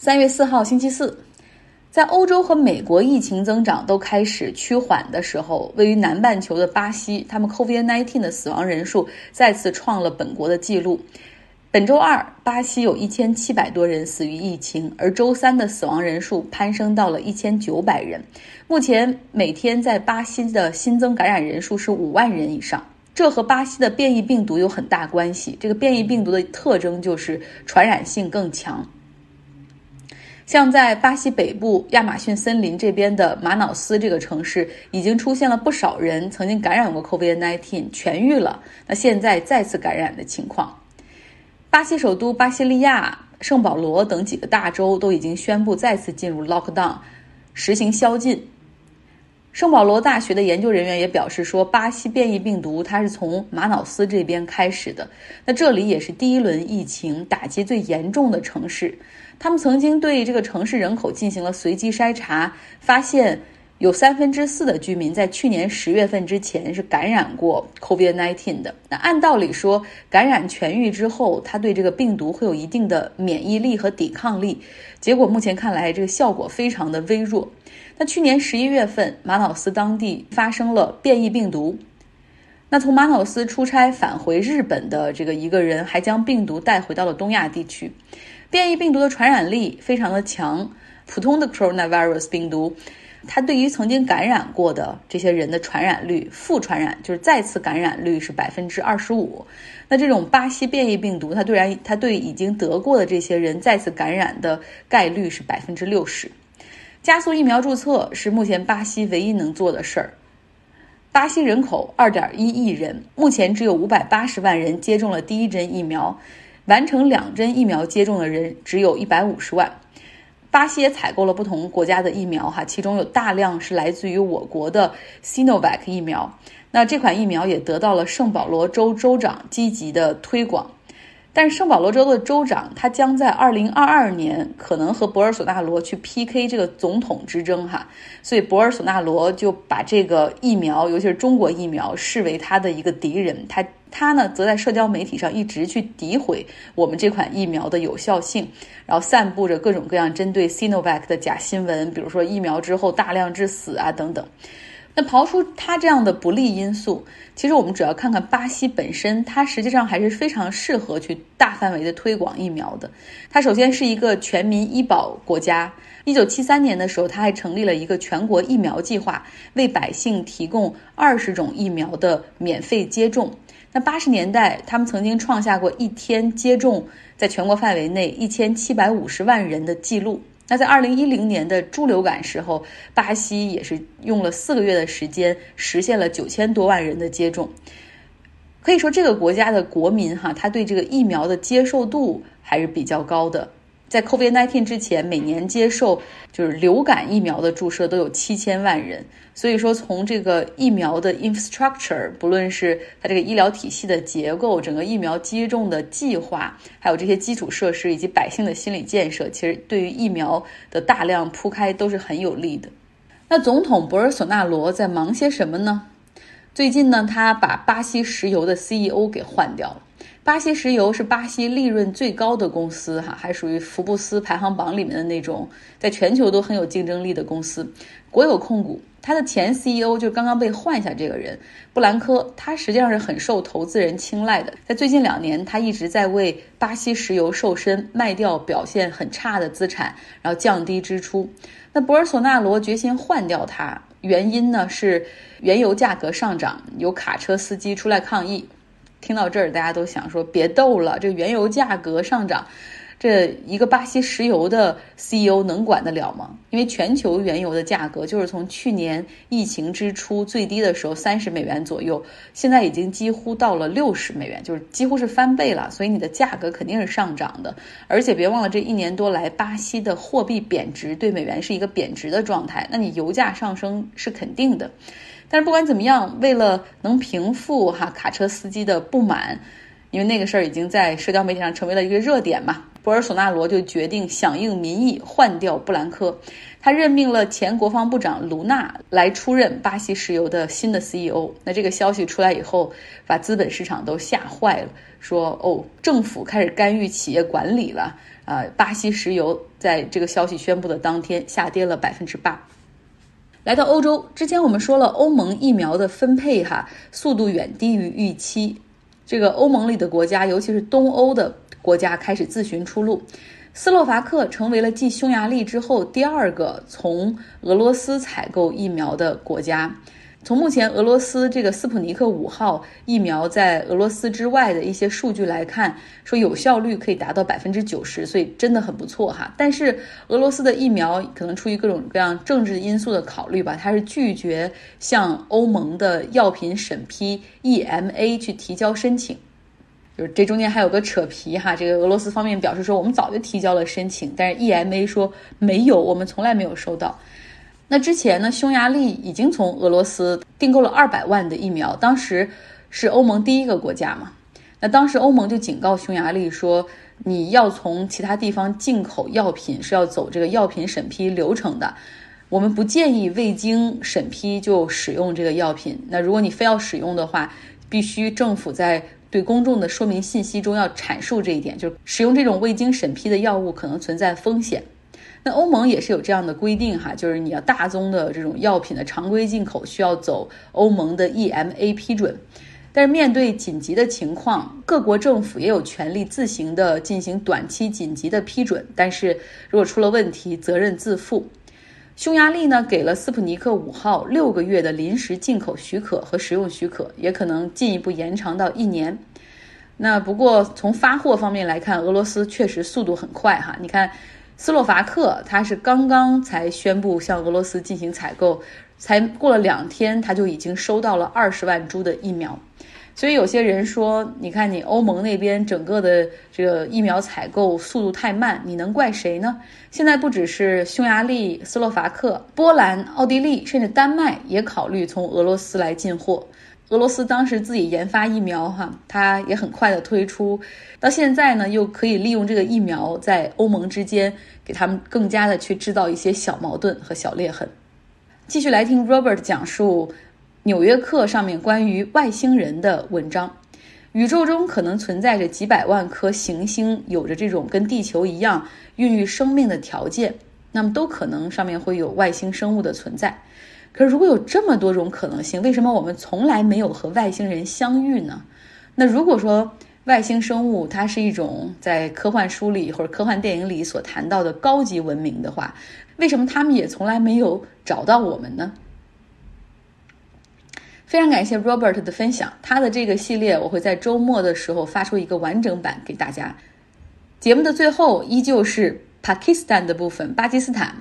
三月四号，星期四，在欧洲和美国疫情增长都开始趋缓的时候，位于南半球的巴西，他们 COVID-19 的死亡人数再次创了本国的记录。本周二，巴西有一千七百多人死于疫情，而周三的死亡人数攀升到了一千九百人。目前每天在巴西的新增感染人数是五万人以上，这和巴西的变异病毒有很大关系。这个变异病毒的特征就是传染性更强。像在巴西北部亚马逊森林这边的马瑙斯这个城市，已经出现了不少人曾经感染过 COVID-19 痊愈了，那现在再次感染的情况。巴西首都巴西利亚、圣保罗等几个大州都已经宣布再次进入 lockdown，实行宵禁。圣保罗大学的研究人员也表示说，巴西变异病毒它是从马瑙斯这边开始的，那这里也是第一轮疫情打击最严重的城市。他们曾经对这个城市人口进行了随机筛查，发现有三分之四的居民在去年十月份之前是感染过 COVID-19 的。那按道理说，感染痊愈之后，他对这个病毒会有一定的免疫力和抵抗力。结果目前看来，这个效果非常的微弱。那去年十一月份，马瑙斯当地发生了变异病毒。那从马瑙斯出差返回日本的这个一个人，还将病毒带回到了东亚地区。变异病毒的传染力非常的强，普通的 coronavirus 病毒，它对于曾经感染过的这些人的传染率，复传染就是再次感染率是百分之二十五。那这种巴西变异病毒，它对然它对已经得过的这些人再次感染的概率是百分之六十。加速疫苗注册是目前巴西唯一能做的事儿。巴西人口二点一亿人，目前只有五百八十万人接种了第一针疫苗。完成两针疫苗接种的人只有一百五十万。巴西也采购了不同国家的疫苗，哈，其中有大量是来自于我国的 Sinovac 疫苗。那这款疫苗也得到了圣保罗州州长积极的推广。但是圣保罗州的州长他将在二零二二年可能和博尔索纳罗去 PK 这个总统之争，哈，所以博尔索纳罗就把这个疫苗，尤其是中国疫苗，视为他的一个敌人。他他呢，则在社交媒体上一直去诋毁我们这款疫苗的有效性，然后散布着各种各样针对 Sinovac 的假新闻，比如说疫苗之后大量致死啊等等。那刨出它这样的不利因素，其实我们主要看看巴西本身，它实际上还是非常适合去大范围的推广疫苗的。它首先是一个全民医保国家，一九七三年的时候，它还成立了一个全国疫苗计划，为百姓提供二十种疫苗的免费接种。那八十年代，他们曾经创下过一天接种在全国范围内一千七百五十万人的记录。那在二零一零年的猪流感时候，巴西也是用了四个月的时间实现了九千多万人的接种。可以说，这个国家的国民哈，他对这个疫苗的接受度还是比较高的。在 COVID-19 之前，每年接受就是流感疫苗的注射都有七千万人。所以说，从这个疫苗的 infrastructure，不论是它这个医疗体系的结构、整个疫苗接种的计划，还有这些基础设施以及百姓的心理建设，其实对于疫苗的大量铺开都是很有利的。那总统博尔索纳罗在忙些什么呢？最近呢，他把巴西石油的 CEO 给换掉了。巴西石油是巴西利润最高的公司，哈，还属于福布斯排行榜里面的那种，在全球都很有竞争力的公司，国有控股。他的前 CEO 就刚刚被换下这个人，布兰科，他实际上是很受投资人青睐的。在最近两年，他一直在为巴西石油瘦身，卖掉表现很差的资产，然后降低支出。那博尔索纳罗决心换掉他，原因呢是原油价格上涨，有卡车司机出来抗议。听到这儿，大家都想说别逗了，这原油价格上涨，这一个巴西石油的 CEO 能管得了吗？因为全球原油的价格就是从去年疫情之初最低的时候三十美元左右，现在已经几乎到了六十美元，就是几乎是翻倍了。所以你的价格肯定是上涨的，而且别忘了这一年多来巴西的货币贬值，对美元是一个贬值的状态，那你油价上升是肯定的。但是不管怎么样，为了能平复哈卡车司机的不满，因为那个事儿已经在社交媒体上成为了一个热点嘛，博尔索纳罗就决定响应民意换掉布兰科，他任命了前国防部长卢纳来出任巴西石油的新的 CEO。那这个消息出来以后，把资本市场都吓坏了，说哦，政府开始干预企业管理了。啊，巴西石油在这个消息宣布的当天下跌了百分之八。来到欧洲之前，我们说了欧盟疫苗的分配哈速度远低于预期，这个欧盟里的国家，尤其是东欧的国家开始自寻出路。斯洛伐克成为了继匈牙利之后第二个从俄罗斯采购疫苗的国家。从目前俄罗斯这个斯普尼克五号疫苗在俄罗斯之外的一些数据来看，说有效率可以达到百分之九十，所以真的很不错哈。但是俄罗斯的疫苗可能出于各种各样政治因素的考虑吧，它是拒绝向欧盟的药品审批 EMA 去提交申请。就是这中间还有个扯皮哈，这个俄罗斯方面表示说我们早就提交了申请，但是 EMA 说没有，我们从来没有收到。那之前呢，匈牙利已经从俄罗斯订购了二百万的疫苗，当时是欧盟第一个国家嘛。那当时欧盟就警告匈牙利说，你要从其他地方进口药品是要走这个药品审批流程的，我们不建议未经审批就使用这个药品。那如果你非要使用的话，必须政府在对公众的说明信息中要阐述这一点，就是使用这种未经审批的药物可能存在风险。那欧盟也是有这样的规定哈，就是你要大宗的这种药品的常规进口需要走欧盟的 EMA 批准，但是面对紧急的情况，各国政府也有权利自行的进行短期紧急的批准，但是如果出了问题，责任自负。匈牙利呢给了斯普尼克五号六个月的临时进口许可和使用许可，也可能进一步延长到一年。那不过从发货方面来看，俄罗斯确实速度很快哈，你看。斯洛伐克，他是刚刚才宣布向俄罗斯进行采购，才过了两天，他就已经收到了二十万株的疫苗。所以有些人说，你看你欧盟那边整个的这个疫苗采购速度太慢，你能怪谁呢？现在不只是匈牙利、斯洛伐克、波兰、奥地利，甚至丹麦也考虑从俄罗斯来进货。俄罗斯当时自己研发疫苗，哈，它也很快的推出，到现在呢，又可以利用这个疫苗在欧盟之间给他们更加的去制造一些小矛盾和小裂痕。继续来听 Robert 讲述《纽约客》上面关于外星人的文章。宇宙中可能存在着几百万颗行星，有着这种跟地球一样孕育生命的条件，那么都可能上面会有外星生物的存在。可是，如果有这么多种可能性，为什么我们从来没有和外星人相遇呢？那如果说外星生物它是一种在科幻书里或者科幻电影里所谈到的高级文明的话，为什么他们也从来没有找到我们呢？非常感谢 Robert 的分享，他的这个系列我会在周末的时候发出一个完整版给大家。节目的最后依旧是 Pakistan 的部分，巴基斯坦。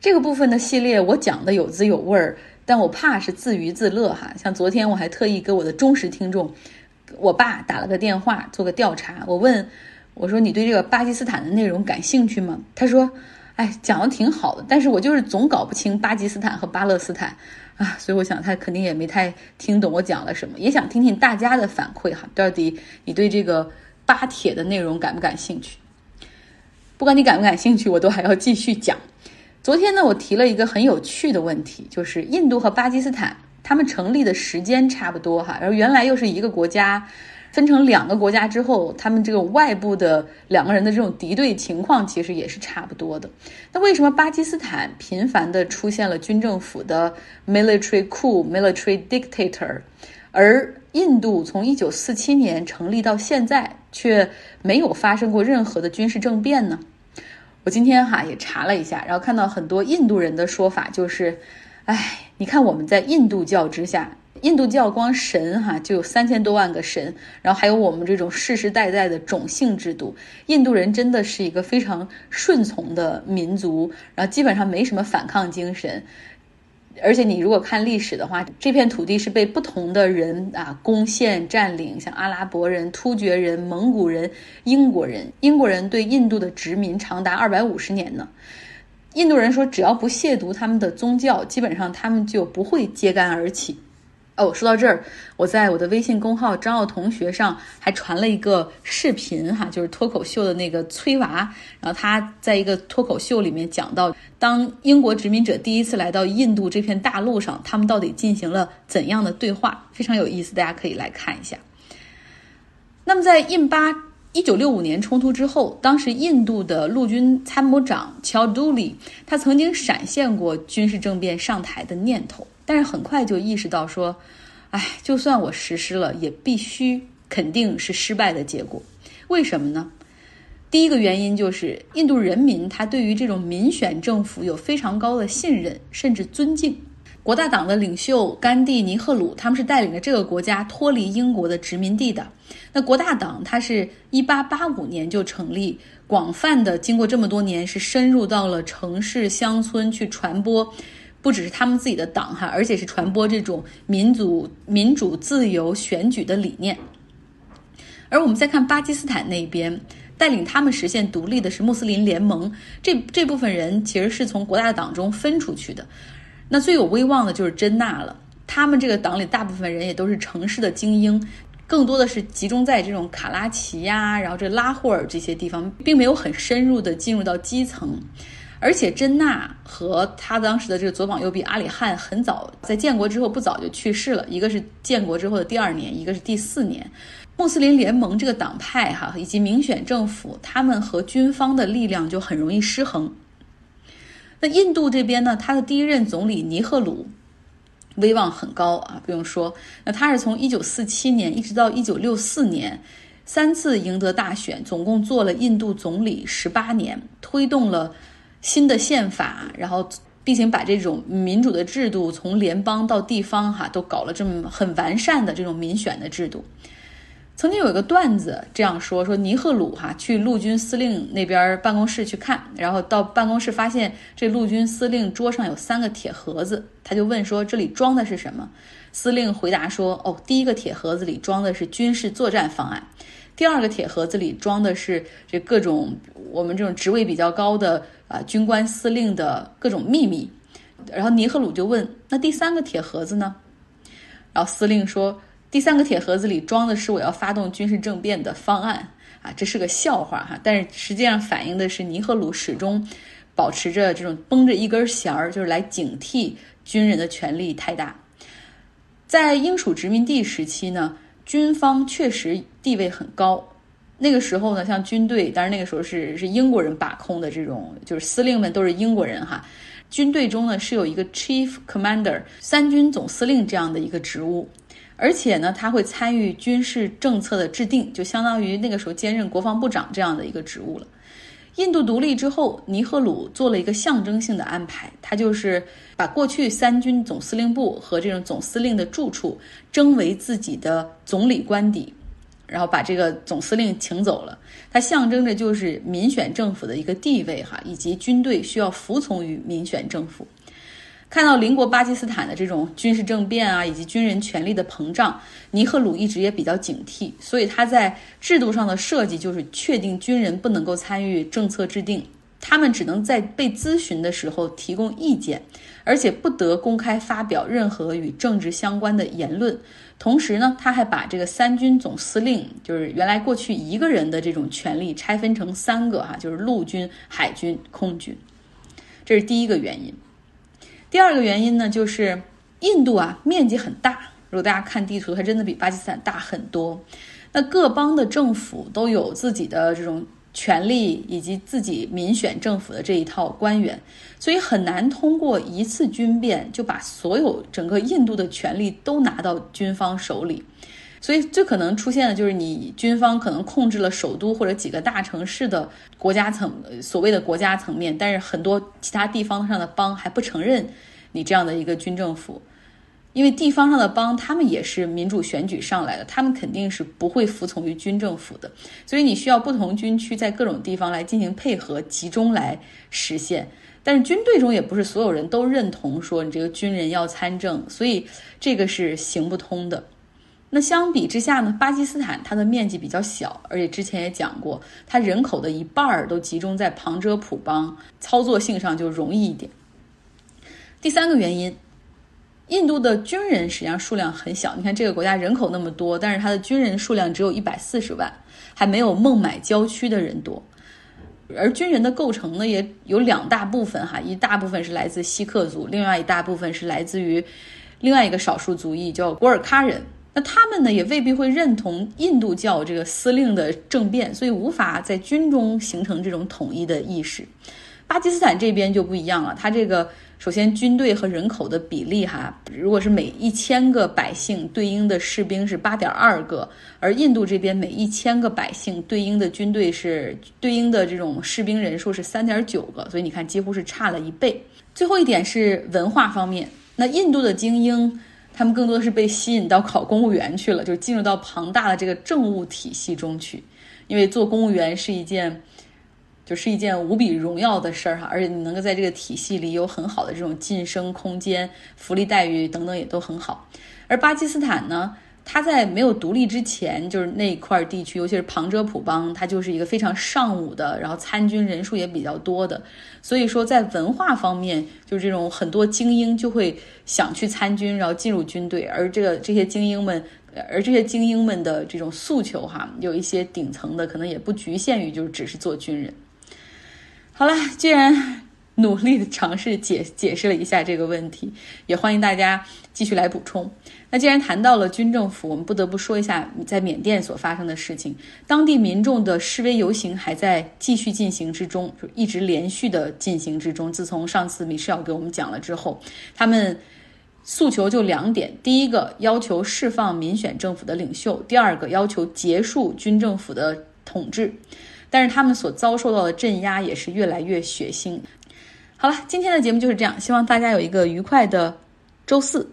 这个部分的系列我讲的有滋有味儿，但我怕是自娱自乐哈。像昨天我还特意给我的忠实听众，我爸打了个电话做个调查，我问我说你对这个巴基斯坦的内容感兴趣吗？他说，哎，讲的挺好的，但是我就是总搞不清巴基斯坦和巴勒斯坦啊，所以我想他肯定也没太听懂我讲了什么，也想听听大家的反馈哈，到底你对这个巴铁的内容感不感兴趣？不管你感不感兴趣，我都还要继续讲。昨天呢，我提了一个很有趣的问题，就是印度和巴基斯坦他们成立的时间差不多哈，然后原来又是一个国家，分成两个国家之后，他们这种外部的两个人的这种敌对情况其实也是差不多的。那为什么巴基斯坦频繁的出现了军政府的 military coup、military dictator，而印度从一九四七年成立到现在却没有发生过任何的军事政变呢？我今天哈也查了一下，然后看到很多印度人的说法，就是，哎，你看我们在印度教之下，印度教光神哈就有三千多万个神，然后还有我们这种世世代代的种姓制度，印度人真的是一个非常顺从的民族，然后基本上没什么反抗精神。而且你如果看历史的话，这片土地是被不同的人啊攻陷占领，像阿拉伯人、突厥人、蒙古人、英国人。英国人对印度的殖民长达二百五十年呢。印度人说，只要不亵渎他们的宗教，基本上他们就不会揭竿而起。哦，说到这儿，我在我的微信公号张奥同学上还传了一个视频哈，就是脱口秀的那个崔娃，然后他在一个脱口秀里面讲到，当英国殖民者第一次来到印度这片大陆上，他们到底进行了怎样的对话，非常有意思，大家可以来看一下。那么在印巴一九六五年冲突之后，当时印度的陆军参谋长乔杜里，他曾经闪现过军事政变上台的念头。但是很快就意识到说，哎，就算我实施了，也必须肯定是失败的结果。为什么呢？第一个原因就是印度人民他对于这种民选政府有非常高的信任，甚至尊敬。国大党的领袖甘地、尼赫鲁，他们是带领着这个国家脱离英国的殖民地的。那国大党它是一八八五年就成立，广泛的经过这么多年是深入到了城市乡村去传播。不只是他们自己的党哈，而且是传播这种民族、民主、自由选举的理念。而我们再看巴基斯坦那边，带领他们实现独立的是穆斯林联盟，这这部分人其实是从国大党中分出去的。那最有威望的就是真纳了，他们这个党里大部分人也都是城市的精英，更多的是集中在这种卡拉奇呀，然后这拉霍尔这些地方，并没有很深入的进入到基层。而且真纳和他当时的这个左膀右臂阿里汉很早在建国之后不早就去世了，一个是建国之后的第二年，一个是第四年。穆斯林联盟这个党派哈以及民选政府，他们和军方的力量就很容易失衡。那印度这边呢，他的第一任总理尼赫鲁威望很高啊，不用说，那他是从一九四七年一直到一九六四年三次赢得大选，总共做了印度总理十八年，推动了。新的宪法，然后并且把这种民主的制度从联邦到地方哈都搞了这么很完善的这种民选的制度。曾经有一个段子这样说：说尼赫鲁哈去陆军司令那边办公室去看，然后到办公室发现这陆军司令桌上有三个铁盒子，他就问说这里装的是什么？司令回答说：哦，第一个铁盒子里装的是军事作战方案。第二个铁盒子里装的是这各种我们这种职位比较高的啊军官司令的各种秘密，然后尼赫鲁就问：“那第三个铁盒子呢？”然后司令说：“第三个铁盒子里装的是我要发动军事政变的方案啊，这是个笑话哈。”但是实际上反映的是尼赫鲁始终保持着这种绷着一根弦儿，就是来警惕军人的权力太大。在英属殖民地时期呢。军方确实地位很高，那个时候呢，像军队，当然那个时候是是英国人把控的，这种就是司令们都是英国人哈。军队中呢是有一个 Chief Commander 三军总司令这样的一个职务，而且呢他会参与军事政策的制定，就相当于那个时候兼任国防部长这样的一个职务了。印度独立之后，尼赫鲁做了一个象征性的安排，他就是把过去三军总司令部和这种总司令的住处征为自己的总理官邸，然后把这个总司令请走了。它象征着就是民选政府的一个地位哈，以及军队需要服从于民选政府。看到邻国巴基斯坦的这种军事政变啊，以及军人权力的膨胀，尼赫鲁一直也比较警惕，所以他在制度上的设计就是确定军人不能够参与政策制定，他们只能在被咨询的时候提供意见，而且不得公开发表任何与政治相关的言论。同时呢，他还把这个三军总司令，就是原来过去一个人的这种权力拆分成三个哈，就是陆军、海军、空军，这是第一个原因。第二个原因呢，就是印度啊面积很大，如果大家看地图，它真的比巴基斯坦大很多。那各邦的政府都有自己的这种权利，以及自己民选政府的这一套官员，所以很难通过一次军变就把所有整个印度的权力都拿到军方手里。所以最可能出现的就是你军方可能控制了首都或者几个大城市的国家层所谓的国家层面，但是很多其他地方上的邦还不承认你这样的一个军政府，因为地方上的邦他们也是民主选举上来的，他们肯定是不会服从于军政府的，所以你需要不同军区在各种地方来进行配合，集中来实现。但是军队中也不是所有人都认同说你这个军人要参政，所以这个是行不通的。那相比之下呢，巴基斯坦它的面积比较小，而且之前也讲过，它人口的一半儿都集中在旁遮普邦，操作性上就容易一点。第三个原因，印度的军人实际上数量很小，你看这个国家人口那么多，但是它的军人数量只有一百四十万，还没有孟买郊区的人多。而军人的构成呢，也有两大部分哈，一大部分是来自锡克族，另外一大部分是来自于另外一个少数族裔叫果尔喀人。那他们呢，也未必会认同印度教这个司令的政变，所以无法在军中形成这种统一的意识。巴基斯坦这边就不一样了，它这个首先军队和人口的比例哈，如果是每一千个百姓对应的士兵是八点二个，而印度这边每一千个百姓对应的军队是对应的这种士兵人数是三点九个，所以你看几乎是差了一倍。最后一点是文化方面，那印度的精英他们更多的是被吸引到考公务员去了，就进入到庞大的这个政务体系中去，因为做公务员是一件。就是一件无比荣耀的事儿哈，而且你能够在这个体系里有很好的这种晋升空间、福利待遇等等也都很好。而巴基斯坦呢，它在没有独立之前，就是那一块地区，尤其是旁遮普邦，它就是一个非常尚武的，然后参军人数也比较多的。所以说，在文化方面，就是这种很多精英就会想去参军，然后进入军队。而这个这些精英们，而这些精英们的这种诉求哈，有一些顶层的，可能也不局限于就是只是做军人。好了，既然努力的尝试解解释了一下这个问题，也欢迎大家继续来补充。那既然谈到了军政府，我们不得不说一下在缅甸所发生的事情。当地民众的示威游行还在继续进行之中，就一直连续的进行之中。自从上次米舍尔给我们讲了之后，他们诉求就两点：第一个要求释放民选政府的领袖；第二个要求结束军政府的统治。但是他们所遭受到的镇压也是越来越血腥。好了，今天的节目就是这样，希望大家有一个愉快的周四。